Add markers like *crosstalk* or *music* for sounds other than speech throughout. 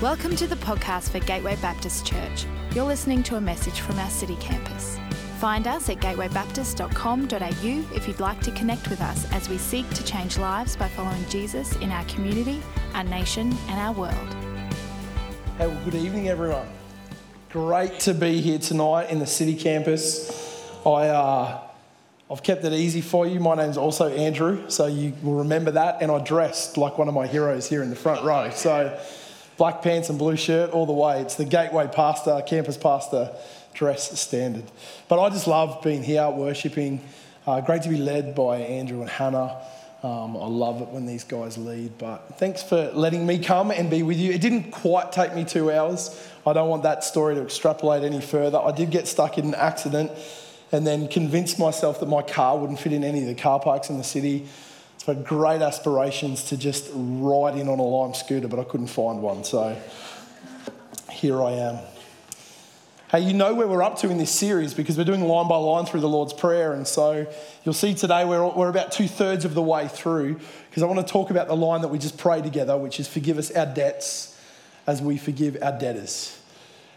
Welcome to the podcast for Gateway Baptist Church. You're listening to a message from our city campus. Find us at gatewaybaptist.com.au if you'd like to connect with us as we seek to change lives by following Jesus in our community, our nation, and our world. Hey, well, good evening, everyone. Great to be here tonight in the city campus. I, uh, I've kept it easy for you. My name's also Andrew, so you will remember that. And I dressed like one of my heroes here in the front row. So black pants and blue shirt all the way. It's the Gateway pastor, campus pastor dress standard. But I just love being here, worshipping. Uh, great to be led by Andrew and Hannah. Um, I love it when these guys lead. But thanks for letting me come and be with you. It didn't quite take me two hours. I don't want that story to extrapolate any further. I did get stuck in an accident and then convinced myself that my car wouldn't fit in any of the car parks in the city. So great aspirations to just ride in on a Lime scooter, but I couldn't find one. So here I am. Hey, you know where we're up to in this series because we're doing line by line through the Lord's Prayer. And so you'll see today we're, we're about two thirds of the way through because I want to talk about the line that we just prayed together, which is forgive us our debts as we forgive our debtors.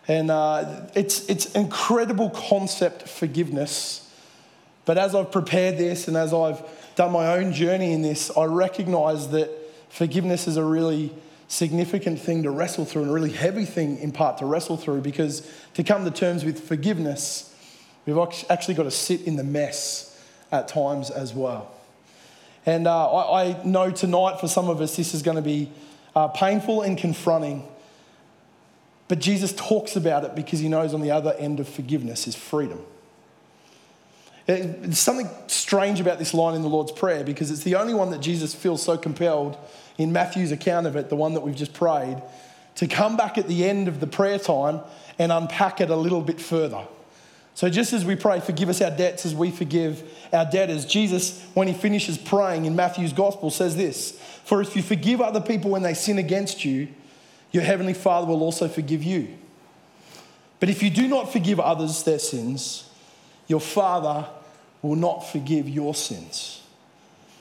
And uh, it's, it's incredible concept, forgiveness. But as I've prepared this and as I've done my own journey in this, I recognize that forgiveness is a really significant thing to wrestle through and a really heavy thing in part to wrestle through because to come to terms with forgiveness, we've actually got to sit in the mess at times as well. And uh, I, I, know tonight for some of us this is going to be uh, painful and confronting. But Jesus talks about it because he knows on the other end of forgiveness is freedom. There's something strange about this line in the Lord's Prayer because it's the only one that Jesus feels so compelled in Matthew's account of it, the one that we've just prayed, to come back at the end of the prayer time and unpack it a little bit further. So, just as we pray, forgive us our debts as we forgive our debtors, Jesus, when he finishes praying in Matthew's gospel, says this For if you forgive other people when they sin against you, your heavenly Father will also forgive you. But if you do not forgive others their sins, your Father will not forgive your sins.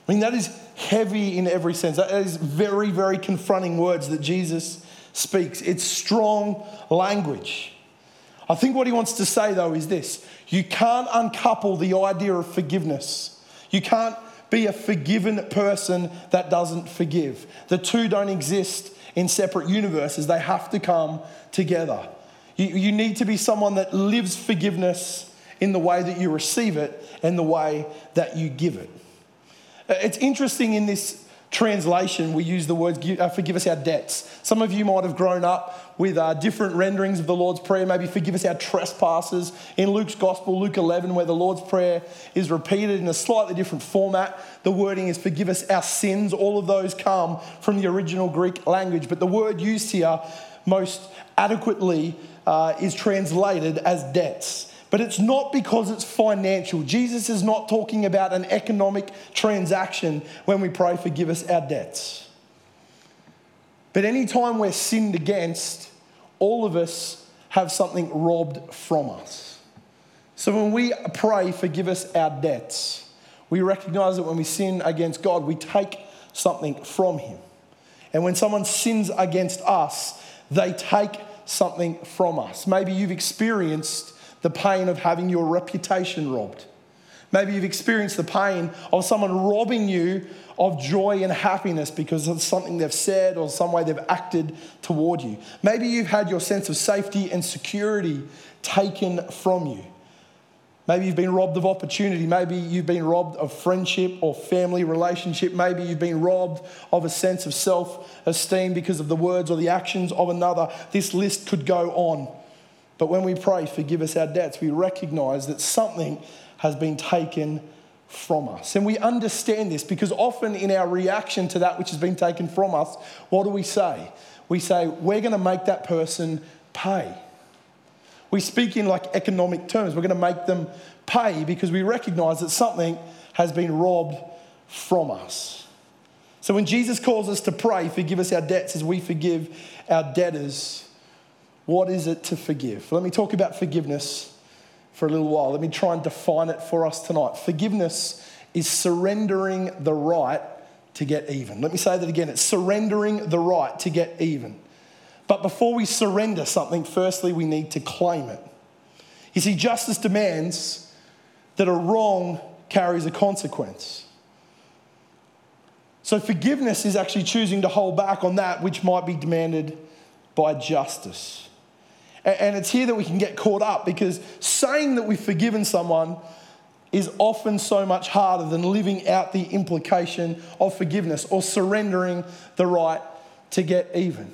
I mean, that is heavy in every sense. That is very, very confronting words that Jesus speaks. It's strong language. I think what he wants to say, though, is this you can't uncouple the idea of forgiveness. You can't be a forgiven person that doesn't forgive. The two don't exist in separate universes, they have to come together. You, you need to be someone that lives forgiveness in the way that you receive it and the way that you give it. It's interesting in this translation, we use the words uh, forgive us our debts. Some of you might have grown up with uh, different renderings of the Lord's Prayer, maybe forgive us our trespasses. In Luke's Gospel, Luke 11, where the Lord's Prayer is repeated in a slightly different format, the wording is forgive us our sins. All of those come from the original Greek language, but the word used here most adequately uh, is translated as debts. But it's not because it's financial. Jesus is not talking about an economic transaction when we pray, forgive us our debts. But anytime we're sinned against, all of us have something robbed from us. So when we pray, forgive us our debts, we recognize that when we sin against God, we take something from Him. And when someone sins against us, they take something from us. Maybe you've experienced the pain of having your reputation robbed. Maybe you've experienced the pain of someone robbing you of joy and happiness because of something they've said or some way they've acted toward you. Maybe you've had your sense of safety and security taken from you. Maybe you've been robbed of opportunity. Maybe you've been robbed of friendship or family relationship. Maybe you've been robbed of a sense of self esteem because of the words or the actions of another. This list could go on. But when we pray, forgive us our debts, we recognize that something has been taken from us. And we understand this because often in our reaction to that which has been taken from us, what do we say? We say, we're going to make that person pay. We speak in like economic terms. We're going to make them pay because we recognize that something has been robbed from us. So when Jesus calls us to pray, forgive us our debts as we forgive our debtors, what is it to forgive? Let me talk about forgiveness for a little while. Let me try and define it for us tonight. Forgiveness is surrendering the right to get even. Let me say that again it's surrendering the right to get even. But before we surrender something, firstly, we need to claim it. You see, justice demands that a wrong carries a consequence. So, forgiveness is actually choosing to hold back on that which might be demanded by justice. And it's here that we can get caught up because saying that we've forgiven someone is often so much harder than living out the implication of forgiveness or surrendering the right to get even.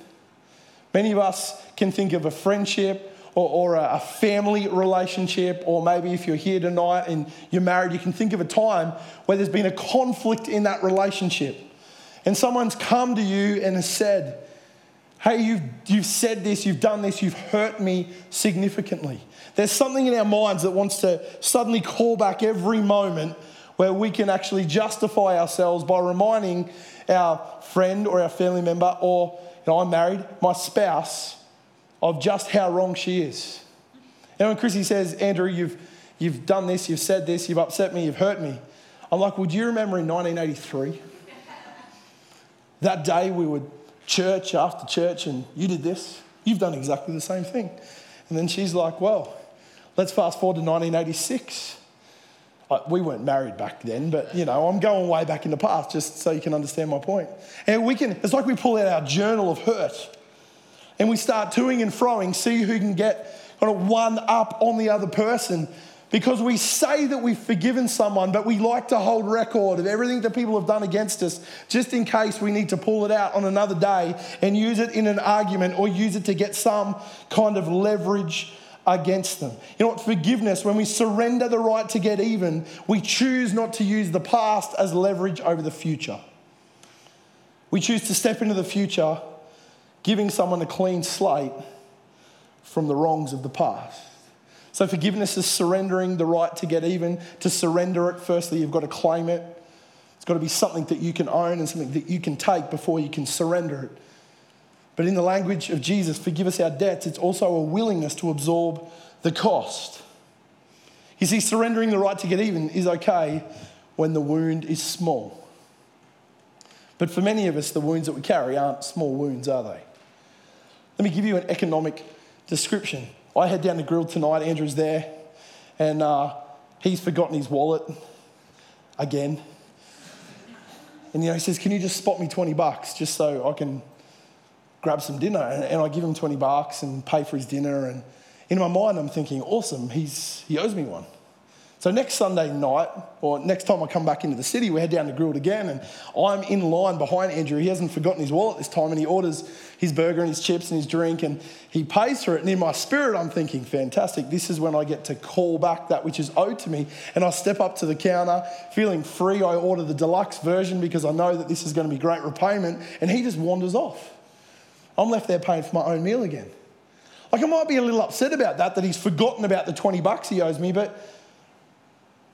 Many of us can think of a friendship or, a family relationship, or maybe if you're here tonight and you're married, you can think of a time where there's been a conflict in that relationship. And someone's come to you and has said, Hey, you've, you've said this, you've done this, you've hurt me significantly. There's something in our minds that wants to suddenly call back every moment where we can actually justify ourselves by reminding our friend or our family member, or you know, I'm married, my spouse, of just how wrong she is. And when Chrissy says, Andrew, you've, you've done this, you've said this, you've upset me, you've hurt me, I'm like, would you remember in 1983? that day we would church after church and you did this. You've done exactly the same thing. And then she's like, well, let's fast forward to 1986. We weren't married back then, but you know, I'm going way back in the past just so you can understand my point. And we can, it's like we pull out our journal of hurt and we start toing and froing, see who can get kind of one up on the other person because we say that we've forgiven someone, but we like to hold record of everything that people have done against us just in case we need to pull it out on another day and use it in an argument or use it to get some kind of leverage against them. You know what? Forgiveness, when we surrender the right to get even, we choose not to use the past as leverage over the future. We choose to step into the future, giving someone a clean slate from the wrongs of the past. So, forgiveness is surrendering the right to get even. To surrender it, firstly, you've got to claim it. It's got to be something that you can own and something that you can take before you can surrender it. But in the language of Jesus, forgive us our debts, it's also a willingness to absorb the cost. You see, surrendering the right to get even is okay when the wound is small. But for many of us, the wounds that we carry aren't small wounds, are they? Let me give you an economic description. I head down the grill tonight. Andrew's there, and uh, he's forgotten his wallet again. And you know, he says, "Can you just spot me twenty bucks just so I can grab some dinner?" And, and I give him twenty bucks and pay for his dinner. And in my mind, I'm thinking, "Awesome, he's he owes me one." So next Sunday night, or next time I come back into the city, we head down to Grill'd again, and I'm in line behind Andrew. He hasn't forgotten his wallet this time, and he orders his burger and his chips and his drink, and he pays for it. And in my spirit, I'm thinking, fantastic, this is when I get to call back that which is owed to me. And I step up to the counter, feeling free. I order the deluxe version because I know that this is going to be great repayment, and he just wanders off. I'm left there paying for my own meal again. Like I might be a little upset about that, that he's forgotten about the 20 bucks he owes me, but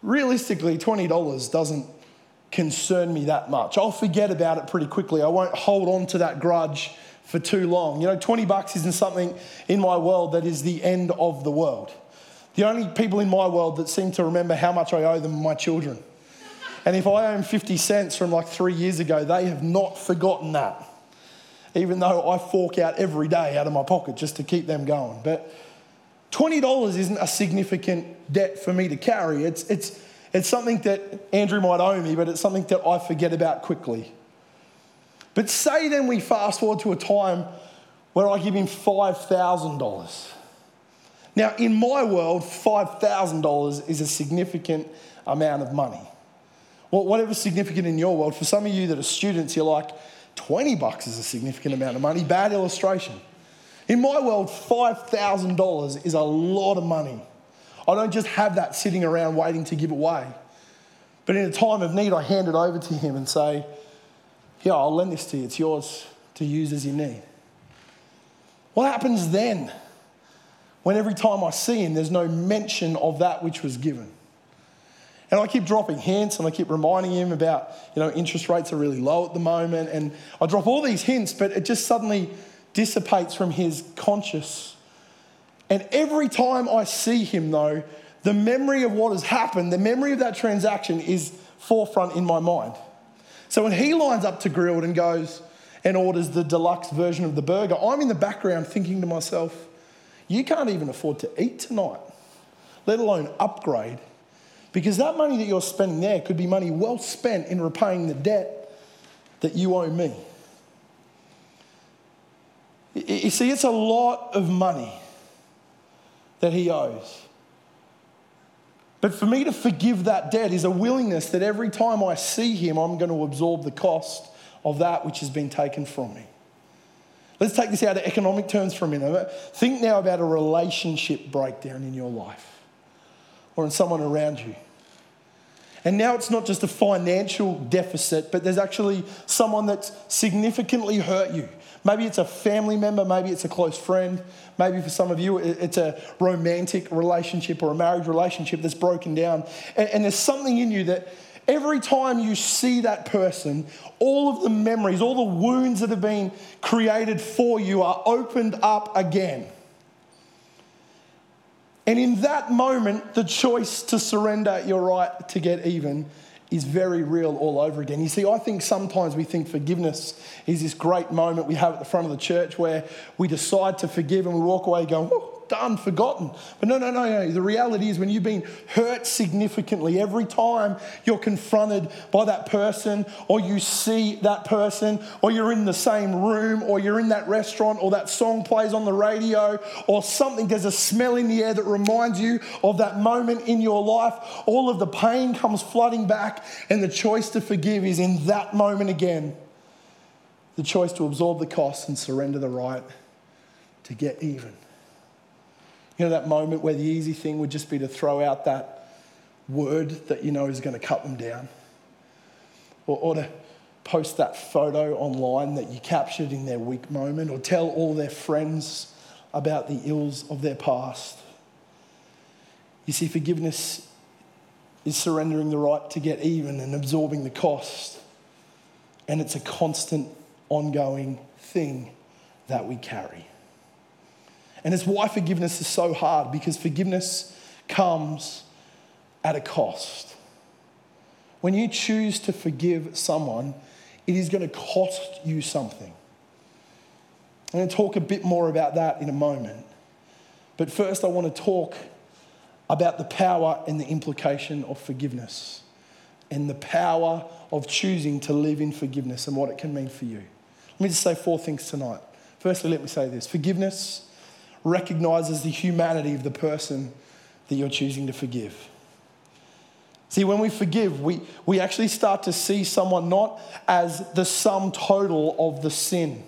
realistically, $20 doesn't concern me that much. I'll forget about it pretty quickly. I won't hold on to that grudge for too long. You know, 20 bucks isn't something in my world that is the end of the world. The only people in my world that seem to remember how much I owe them are my children. And if I owe them 50 cents from like three years ago, they have not forgotten that. Even though I fork out every day out of my pocket just to keep them going. But $20 isn't a significant debt for me to carry. It's, it's, it's something that Andrew might owe me, but it's something that I forget about quickly. But say then we fast forward to a time where I give him $5,000. Now, in my world, $5,000 is a significant amount of money. Well, whatever's significant in your world, for some of you that are students, you're like, 20 bucks is a significant amount of money. Bad illustration. In my world, $5,000 is a lot of money. I don't just have that sitting around waiting to give away. But in a time of need, I hand it over to him and say, Here, I'll lend this to you. It's yours to use as you need. What happens then when every time I see him, there's no mention of that which was given? And I keep dropping hints and I keep reminding him about, you know, interest rates are really low at the moment. And I drop all these hints, but it just suddenly dissipates from his conscious. And every time I see him, though, the memory of what has happened, the memory of that transaction is forefront in my mind. So when he lines up to Grill'd and goes, and orders the deluxe version of the burger. I'm in the background thinking to myself, you can't even afford to eat tonight, let alone upgrade. Because that money that you're spending there could be money well spent in repaying the debt that you owe me. You see, it's a lot of money that he owes. But for me to forgive that debt is a willingness that every time I see him, I'm going to absorb the cost of that which has been taken from me. Let's take this out of economic terms for a minute. Think now about a relationship breakdown in your life or in someone around you. And now it's not just a financial deficit, but there's actually someone that's significantly hurt you. Maybe it's a family member, maybe it's a close friend, maybe for some of you it's a romantic relationship or a marriage relationship that's broken down. And, there's something in you that every time you see that person, all of the memories, all the wounds that have been created for you are opened up again. And in that moment, the choice to surrender your right to get even is very real all over again. You see, I think sometimes we think forgiveness is this great moment we have at the front of the church where we decide to forgive and we walk away going, done, forgotten. But no, no, no, no. The reality is when you've been hurt significantly, every time you're confronted by that person, or you see that person, or you're in the same room, or you're in that restaurant, or that song plays on the radio, or something, there's a smell in the air that reminds you of that moment in your life, all of the pain comes flooding back, and the choice to forgive is in that moment again. The choice to absorb the cost and surrender the right to get even. You know, that moment where the easy thing would just be to throw out that word that you know is going to cut them down, or, or to post that photo online that you captured in their weak moment, or tell all their friends about the ills of their past. You see, forgiveness is surrendering the right to get even and absorbing the cost. And it's a constant, ongoing thing that we carry. And it's why forgiveness is so hard because forgiveness comes at a cost. When you choose to forgive someone, it is going to cost you something. I'm going to talk a bit more about that in a moment. But first, I want to talk about the power and the implication of forgiveness and the power of choosing to live in forgiveness and what it can mean for you. Let me just say four things tonight. Firstly, let me say this forgiveness recognizes the humanity of the person that you're choosing to forgive. See, when we forgive, we, we actually start to see someone not as the sum total of the sin,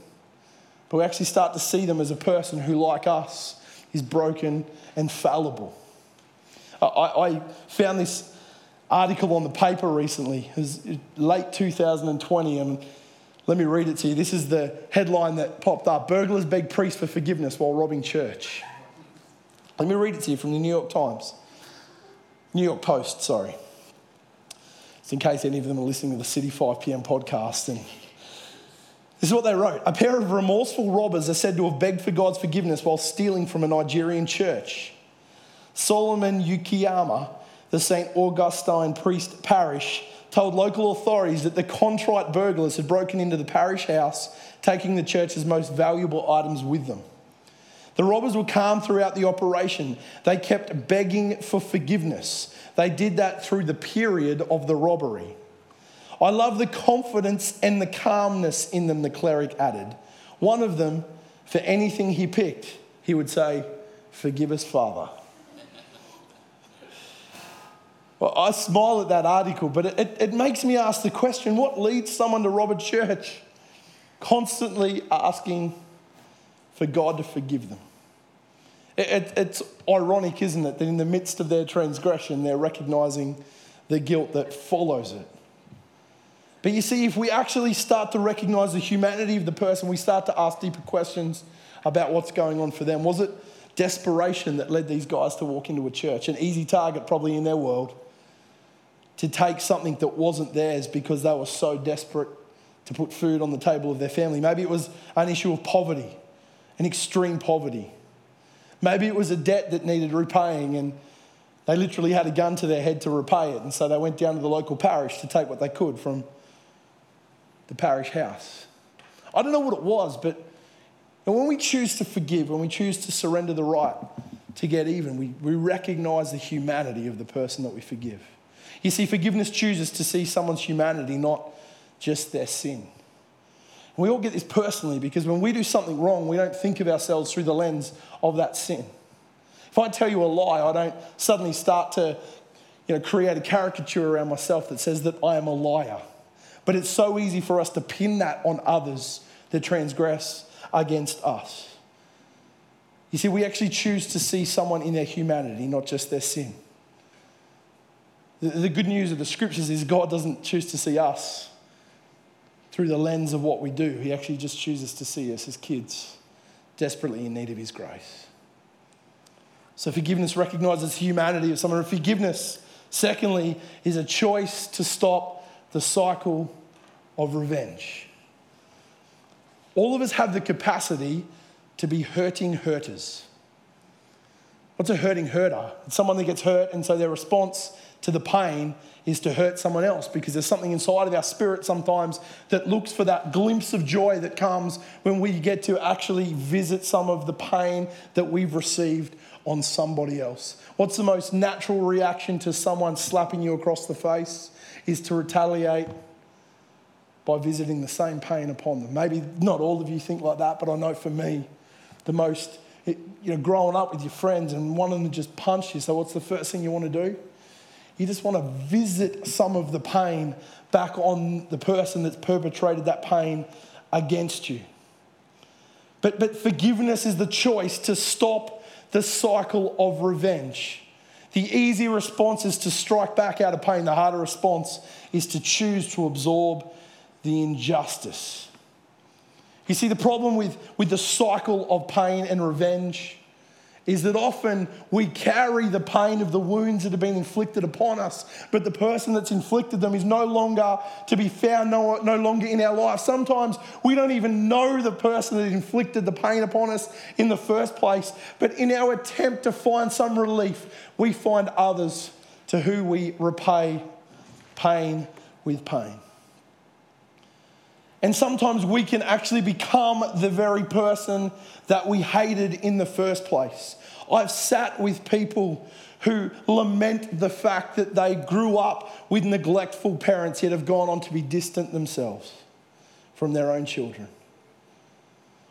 but we actually start to see them as a person who, like us, is broken and fallible. I, I found this article on the paper recently. It was late 2020, and let me read it to you. This is the headline that popped up Burglars beg priest for forgiveness while robbing church. Let me read it to you from the New York Times. New York Post, sorry. It's in case any of them are listening to the City 5 p.m. podcast. And this is what they wrote A pair of remorseful robbers are said to have begged for God's forgiveness while stealing from a Nigerian church. Solomon Yukiyama, the St. Augustine priest parish, told local authorities that the contrite burglars had broken into the parish house, taking the church's most valuable items with them. The robbers were calm throughout the operation. They kept begging for forgiveness. They did that through the period of the robbery. I love the confidence and the calmness in them, the cleric added. One of them, for anything he picked, he would say, Forgive us, Father. Well, I smile at that article, but it, it makes me ask the question what leads someone to rob a church? Constantly asking for God to forgive them. It, it, it's ironic, isn't it, that in the midst of their transgression, they're recognizing the guilt that follows it. But you see, if we actually start to recognize the humanity of the person, we start to ask deeper questions about what's going on for them. Was it desperation that led these guys to walk into a church? An easy target, probably in their world to take something that wasn't theirs because they were so desperate to put food on the table of their family. Maybe it was an issue of poverty, an extreme poverty. Maybe it was a debt that needed repaying and they literally had a gun to their head to repay it. And so they went down to the local parish to take what they could from the parish house. I don't know what it was, but when we choose to forgive, when we choose to surrender the right to get even, we, we recognize the humanity of the person that we forgive. You see, forgiveness chooses to see someone's humanity, not just their sin. We all get this personally because when we do something wrong, we don't think of ourselves through the lens of that sin. If I tell you a lie, I don't suddenly start to you know, create a caricature around myself that says that I am a liar. But it's so easy for us to pin that on others that transgress against us. You see, we actually choose to see someone in their humanity, not just their sin. The, good news of the scriptures is God doesn't choose to see us through the lens of what we do. He actually just chooses to see us as kids, desperately in need of His grace. So, forgiveness recognizes humanity of someone. Forgiveness, secondly, is a choice to stop the cycle of revenge. All of us have the capacity to be hurting hurters. What's a hurting hurter? It's someone that gets hurt, and so their response to the pain is to hurt someone else because there's something inside of our spirit sometimes that looks for that glimpse of joy that comes when we get to actually visit some of the pain that we've received on somebody else. What's the most natural reaction to someone slapping you across the face is to retaliate by visiting the same pain upon them. Maybe not all of you think like that, but I know for me, the most, you know, growing up with your friends and one of them just punch you. So, what's the first thing you want to do? You just want to visit some of the pain back on the person that's perpetrated that pain against you. But, but forgiveness is the choice to stop the cycle of revenge. The easy response is to strike back out of pain. The harder response is to choose to absorb the injustice. You see, the problem with, with the cycle of pain and revenge is that often we carry the pain of the wounds that have been inflicted upon us, but the person that's inflicted them is no longer to be found, no, no longer in our life. Sometimes we don't even know the person that inflicted the pain upon us in the first place, but in our attempt to find some relief, we find others to who we repay pain with pain. And sometimes we can actually become the very person that we hated in the first place. I've sat with people who lament the fact that they grew up with neglectful parents yet have gone on to be distant themselves from their own children.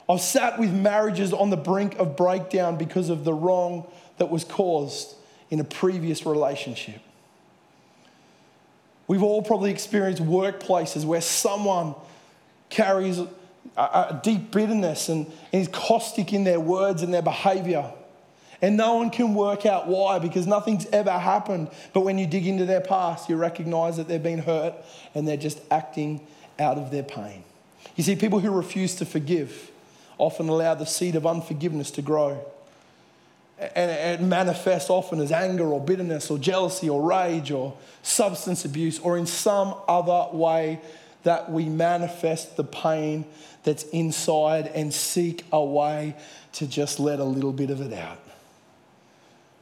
I've sat with marriages on the brink of breakdown because of the wrong that was caused in a previous relationship. We've all probably experienced workplaces where someone carries a, a deep bitterness and, and is caustic in their words and their behavior. And no one can work out why because nothing's ever happened. But when you dig into their past, you recognize that they've been hurt and they're just acting out of their pain. You see, people who refuse to forgive often allow the seed of unforgiveness to grow. And it manifests often as anger or bitterness or jealousy or rage or substance abuse or in some other way that we manifest the pain that's inside and seek a way to just let a little bit of it out.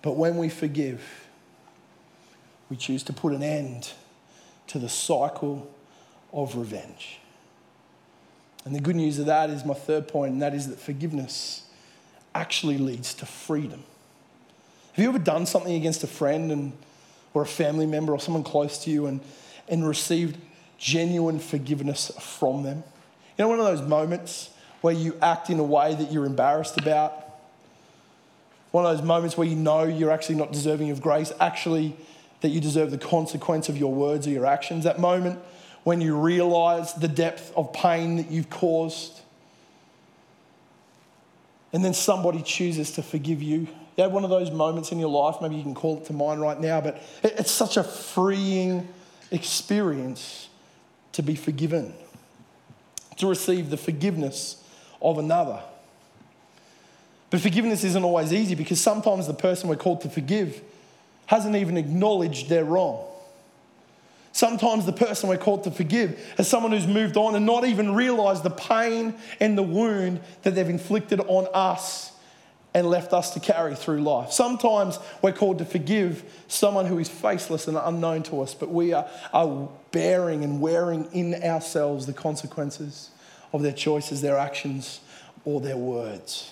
But when we forgive, we choose to put an end to the cycle of revenge. And the good news of that is my third point, and that is that forgiveness actually leads to freedom. Have you ever done something against a friend and, or a family member or someone close to you and, and received genuine forgiveness from them. You know, one of those moments where you act in a way that you're embarrassed about. One of those moments where you know you're actually not deserving of grace, actually, that you deserve the consequence of your words or your actions. That moment when you realize the depth of pain that you've caused. And then somebody chooses to forgive you. You have one of those moments in your life, maybe you can call it to mind right now, but it's such a freeing experience to be forgiven, to receive the forgiveness of another. But forgiveness isn't always easy because sometimes the person we're called to forgive hasn't even acknowledged their wrong. Sometimes the person we're called to forgive is someone who's moved on and not even realized the pain and the wound that they've inflicted on us and left us to carry through life. Sometimes we're called to forgive someone who is faceless and unknown to us, but we are, are bearing and wearing in ourselves the consequences of their choices, their actions, or their words.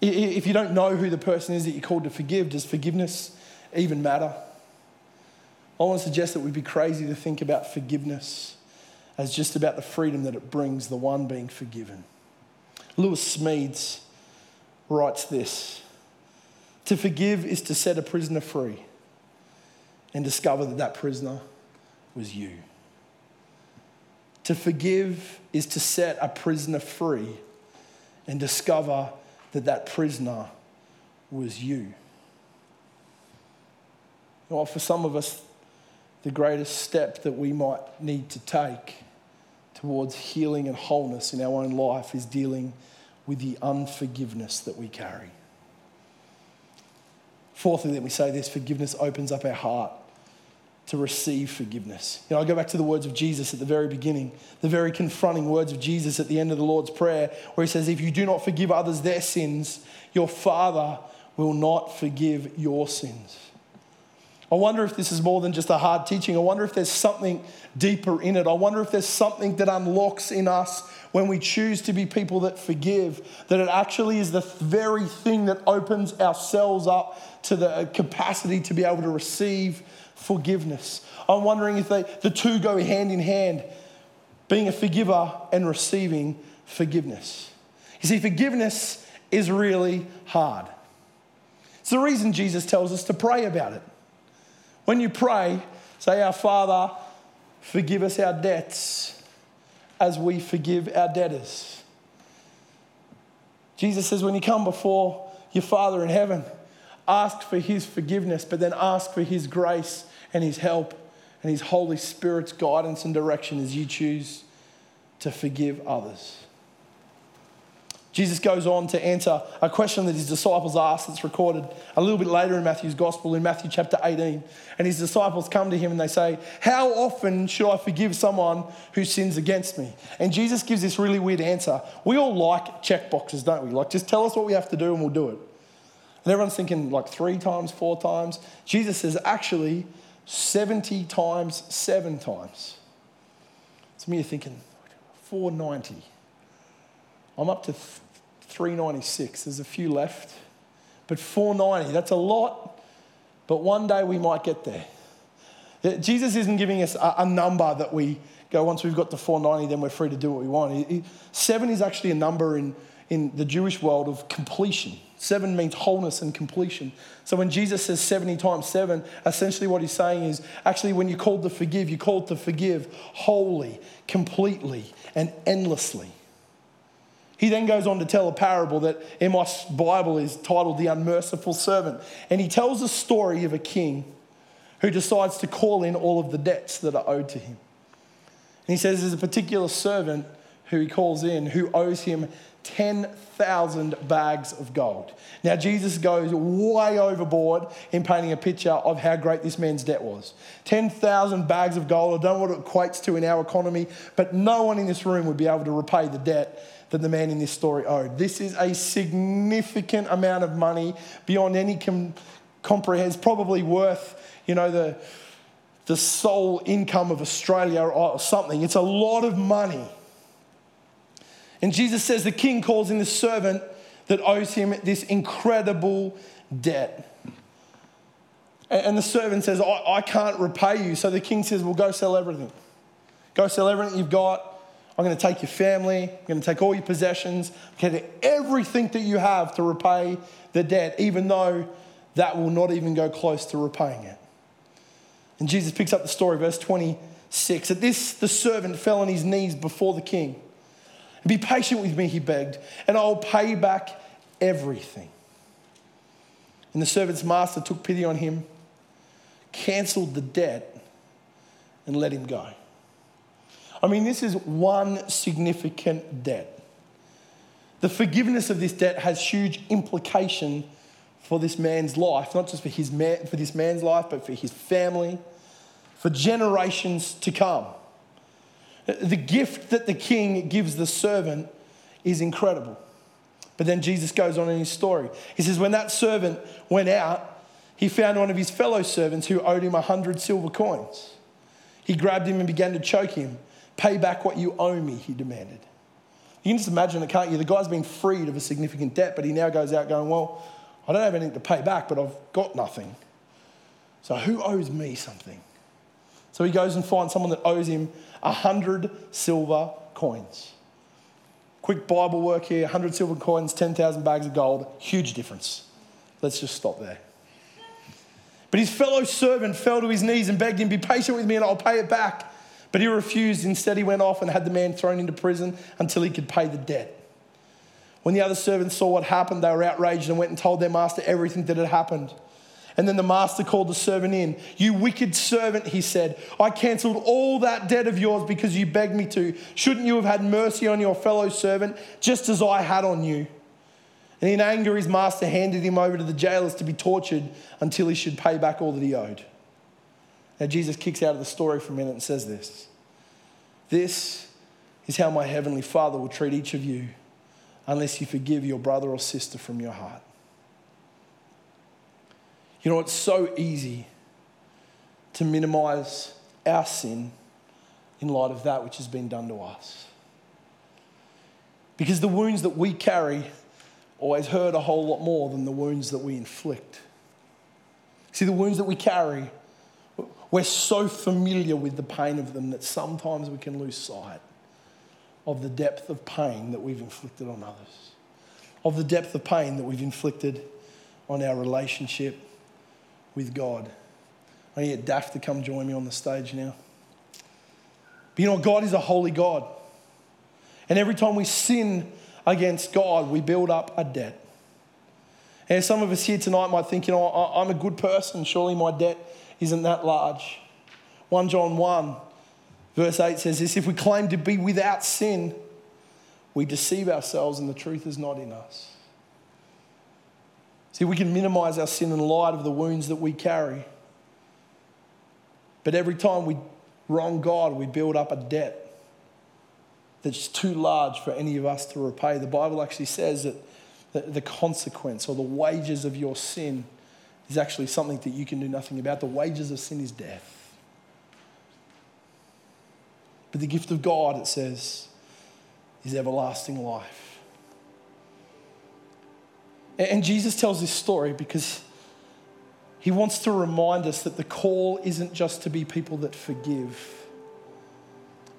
If you don't know who the person is that you're called to forgive, does forgiveness even matter? I want to suggest that we'd be crazy to think about forgiveness as just about the freedom that it brings the one being forgiven. Lewis Smedes writes this To forgive is to set a prisoner free and discover that that prisoner was you. To forgive is to set a prisoner free and discover that that prisoner was you. Well, for some of us, the greatest step that we might need to take towards healing and wholeness in our own life is dealing with the unforgiveness that we carry. Fourthly, let me say this forgiveness opens up our heart to receive forgiveness. You know, I go back to the words of Jesus at the very beginning, the very confronting words of Jesus at the end of the Lord's Prayer, where he says, If you do not forgive others their sins, your Father will not forgive your sins. I wonder if this is more than just a hard teaching. I wonder if there's something deeper in it. I wonder if there's something that unlocks in us when we choose to be people that forgive, that it actually is the very thing that opens ourselves up to the capacity to be able to receive forgiveness. I'm wondering if they, the two go hand in hand, being a forgiver and receiving forgiveness. You see, forgiveness is really hard. It's the reason Jesus tells us to pray about it. When you pray, say, Our Father, forgive us our debts as we forgive our debtors. Jesus says, when you come before your Father in heaven, ask for his forgiveness, but then ask for his grace and his help and his Holy Spirit's guidance and direction as you choose to forgive others. Jesus goes on to answer a question that his disciples asked that's recorded a little bit later in Matthew's gospel in Matthew chapter 18. And his disciples come to him and they say, How often should I forgive someone who sins against me? And Jesus gives this really weird answer. We all like check boxes, don't we? Like, just tell us what we have to do and we'll do it. And everyone's thinking like three times, four times. Jesus says, Actually, 70 times, seven times. Of you thinking, 490. I'm up to 396. There's a few left. But 490, that's a lot. But one day we might get there. Jesus isn't giving us a, number that we go, once we've got to 490, then we're free to do what we want. Seven is actually a number in, in the Jewish world of completion. Seven means wholeness and completion. So when Jesus says 70 times seven, essentially what he's saying is actually when you're called to forgive, you're called to forgive wholly, completely, and endlessly. He then goes on to tell a parable that in my Bible is titled The Unmerciful Servant. And he tells a story of a king who decides to call in all of the debts that are owed to him. And he says there's a particular servant who he calls in who owes him 10,000 bags of gold. Now, Jesus goes way overboard in painting a picture of how great this man's debt was. 10,000 bags of gold, I don't know what it equates to in our economy, but no one in this room would be able to repay the debt that the man in this story owed. This is a significant amount of money beyond any com- comprehend. probably worth, you know, the, the sole income of Australia or something. It's a lot of money. And Jesus says the king calls in the servant that owes him this incredible debt. And the servant says, I, I can't repay you. So the king says, Well, go sell everything. Go sell everything you've got I'm going to take your family, I'm going to take all your possessions, I'm going to take everything that you have to repay the debt, even though that will not even go close to repaying it. And Jesus picks up the story, verse 26. At this, the servant fell on his knees before the king. Be patient with me, he begged, and I'll pay back everything. And the servant's master took pity on him, cancelled the debt, and let him go. I mean, this is one significant debt. The forgiveness of this debt has huge implication for this man's life, not just for, his man, for this man's life, but for his family, for generations to come. The gift that the king gives the servant is incredible. But then Jesus goes on in his story. He says, When that servant went out, he found one of his fellow servants who owed him a hundred silver coins. He grabbed him and began to choke him Pay back what you owe me, he demanded. You can just imagine it, can't you? The guy's been freed of a significant debt, but he now goes out going, Well, I don't have anything to pay back, but I've got nothing. So who owes me something? So he goes and finds someone that owes him a hundred silver coins. Quick Bible work here 100 silver coins, 10,000 bags of gold. Huge difference. Let's just stop there. But his fellow servant fell to his knees and begged him, Be patient with me and I'll pay it back. But he refused. Instead, he went off and had the man thrown into prison until he could pay the debt. When the other servants saw what happened, they were outraged and went and told their master everything that had happened. And then the master called the servant in. You wicked servant, he said, I cancelled all that debt of yours because you begged me to. Shouldn't you have had mercy on your fellow servant just as I had on you? And in anger, his master handed him over to the jailers to be tortured until he should pay back all that he owed. Now, Jesus kicks out of the story for a minute and says this This is how my heavenly Father will treat each of you unless you forgive your brother or sister from your heart. You know, it's so easy to minimize our sin in light of that which has been done to us. Because the wounds that we carry always hurt a whole lot more than the wounds that we inflict. See, the wounds that we carry, we're so familiar with the pain of them that sometimes we can lose sight of the depth of pain that we've inflicted on others, of the depth of pain that we've inflicted on our relationship with God. I need Daft to come join me on the stage now. But you know, God is a holy God. And every time we sin against God, we build up a debt. And some of us here tonight might think, you know, I'm a good person. Surely my debt isn't that large. 1 John 1, verse 8 says this If we claim to be without sin, we deceive ourselves and the truth is not in us. See, we can minimize our sin in light of the wounds that we carry. But every time we wrong God, we build up a debt that's too large for any of us to repay. The Bible actually says that the consequence or the wages of your sin is actually something that you can do nothing about. The wages of sin is death. But the gift of God, it says, is everlasting life. And Jesus tells this story because he wants to remind us that the call isn't just to be people that forgive,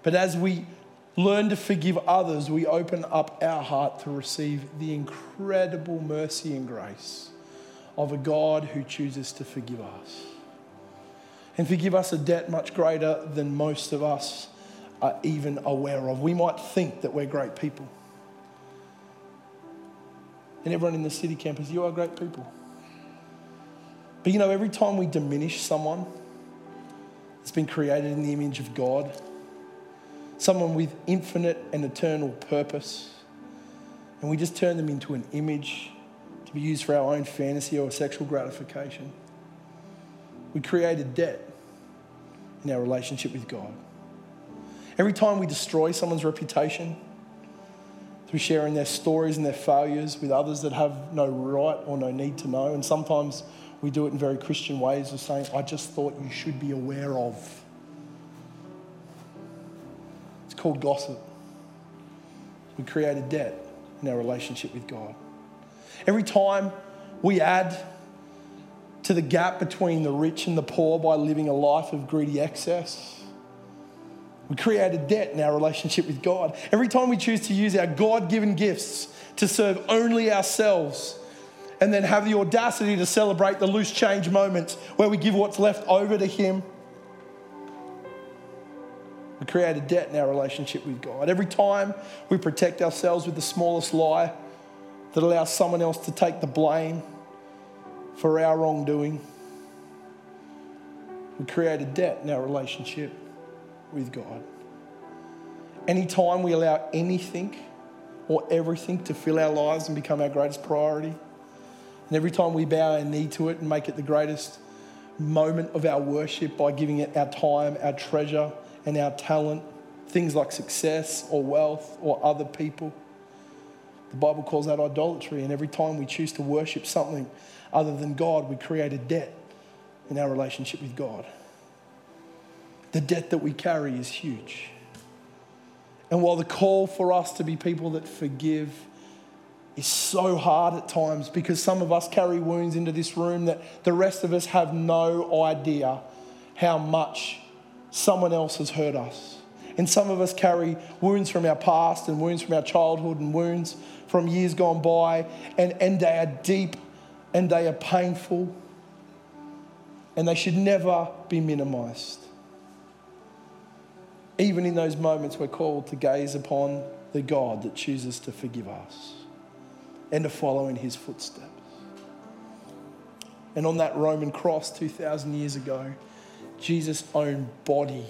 but as we learn to forgive others, we open up our heart to receive the incredible mercy and grace of a God who chooses to forgive us. And forgive us a debt much greater than most of us are even aware of. We might think that we're great people and everyone in the city campus, you are great people. But you know, every time we diminish someone that's been created in the image of God, someone with infinite and eternal purpose, and we just turn them into an image to be used for our own fantasy or sexual gratification, we create a debt in our relationship with God. Every time we destroy someone's reputation, through sharing their stories and their failures with others that have no right or no need to know. And sometimes we do it in very Christian ways of saying, I just thought you should be aware of. It's called gossip. We create a debt in our relationship with God. Every time we add to the gap between the rich and the poor by living a life of greedy excess, we create a debt in our relationship with God. Every time we choose to use our God given gifts to serve only ourselves, and then have the audacity to celebrate the loose change moments where we give what's left over to Him. We create a debt in our relationship with God. Every time we protect ourselves with the smallest lie that allows someone else to take the blame for our wrongdoing, we create a debt in our relationship with God. Anytime we allow anything or everything to fill our lives and become our greatest priority, and every time we bow our knee to it and make it the greatest moment of our worship by giving it our time, our treasure, and our talent, things like success or wealth or other people. The Bible calls that idolatry, and every time we choose to worship something other than God, we create a debt in our relationship with God. The debt that we carry is huge. And while the call for us to be people that forgive is so hard at times because some of us carry wounds into this room that the rest of us have no idea how much someone else has hurt us. And some of us carry wounds from our past and wounds from our childhood and wounds from years gone by, and, and they are deep and they are painful, and they should never be minimized. Even in those moments, we're called to gaze upon the God that chooses to forgive us and to follow in his footsteps. And on that Roman cross 2,000 years ago, Jesus' own body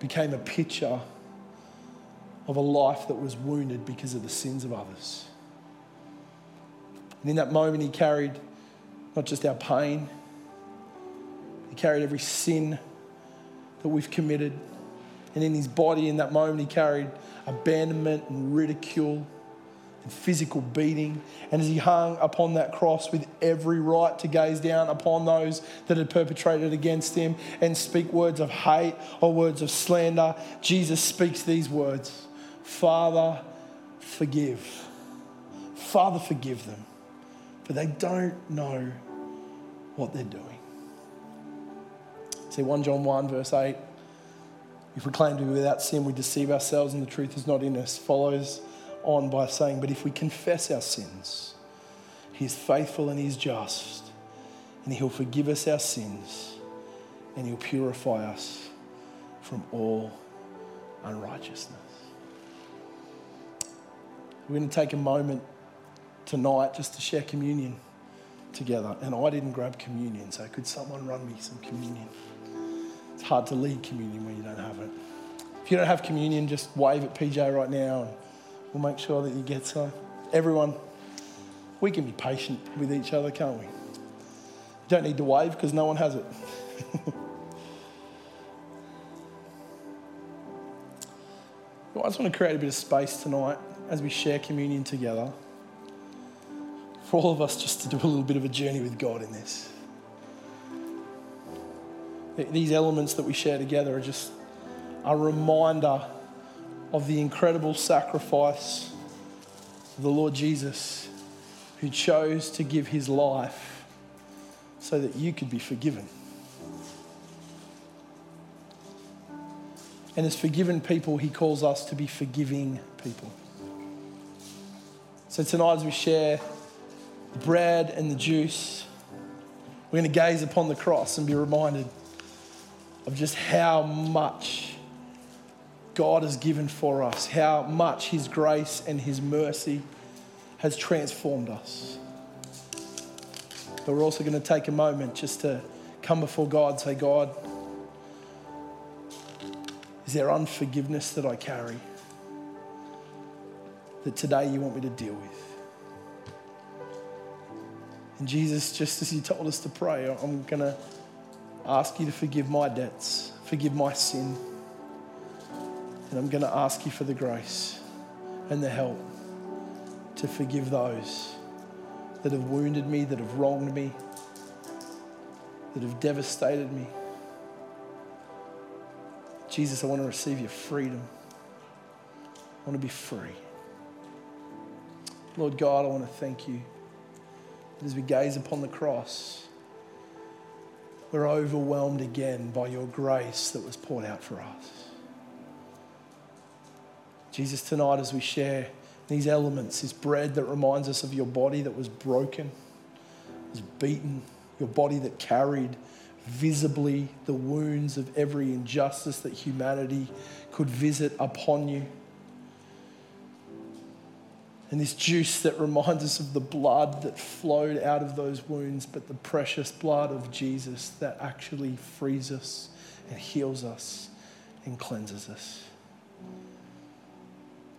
became a picture of a life that was wounded because of the sins of others. And in that moment, he carried not just our pain, he carried every sin that we've committed and in his body, in that moment, he carried abandonment and ridicule and physical beating. And as he hung upon that cross with every right to gaze down upon those that had perpetrated against him and speak words of hate or words of slander, Jesus speaks these words Father, forgive. Father, forgive them, for they don't know what they're doing. See, 1 John 1, verse 8 if we claim to be without sin, we deceive ourselves and the truth is not in us. Follows on by saying, But if we confess our sins, He is faithful and He is just, and He'll forgive us our sins and He'll purify us from all unrighteousness. We're going to take a moment tonight just to share communion together. And I didn't grab communion, so could someone run me some communion? It's hard to lead communion when you don't have it. If you don't have communion, just wave at PJ right now and we'll make sure that you get some. Everyone, we can be patient with each other, can't we? You don't need to wave because no one has it. *laughs* I just want to create a bit of space tonight as we share communion together for all of us just to do a little bit of a journey with God in this these elements that we share together are just a reminder of the incredible sacrifice of the Lord Jesus, who chose to give his life so that you could be forgiven. And as forgiven people, he calls us to be forgiving people. So tonight, as we share the bread and the juice, we're going to gaze upon the cross and be reminded of just how much God has given for us, how much His grace and His mercy has transformed us. But we're also going to take a moment just to come before God say, God, is there unforgiveness that I carry that today you want me to deal with? And Jesus, just as you told us to pray, I'm going to ask you to forgive my debts, forgive my sin. And I'm going to ask you for the grace and the help to forgive those that have wounded me, that have wronged me, that have devastated me. Jesus, I want to receive your freedom. I want to be free. Lord God, I want to thank you as we gaze upon the cross we're overwhelmed again by your grace that was poured out for us. Jesus, tonight as we share these elements, this bread that reminds us of your body that was broken, was beaten, your body that carried visibly the wounds of every injustice that humanity could visit upon you and this juice that reminds us of the blood that flowed out of those wounds, but the precious blood of Jesus that actually frees us and heals us and cleanses us.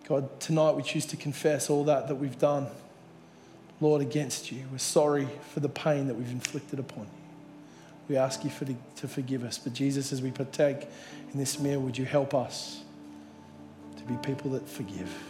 God, tonight we choose to confess all that that we've done, Lord, against you. We're sorry for the pain that we've inflicted upon you. We ask you for the, to forgive us. But Jesus, as we partake in this meal, would you help us to be people that forgive?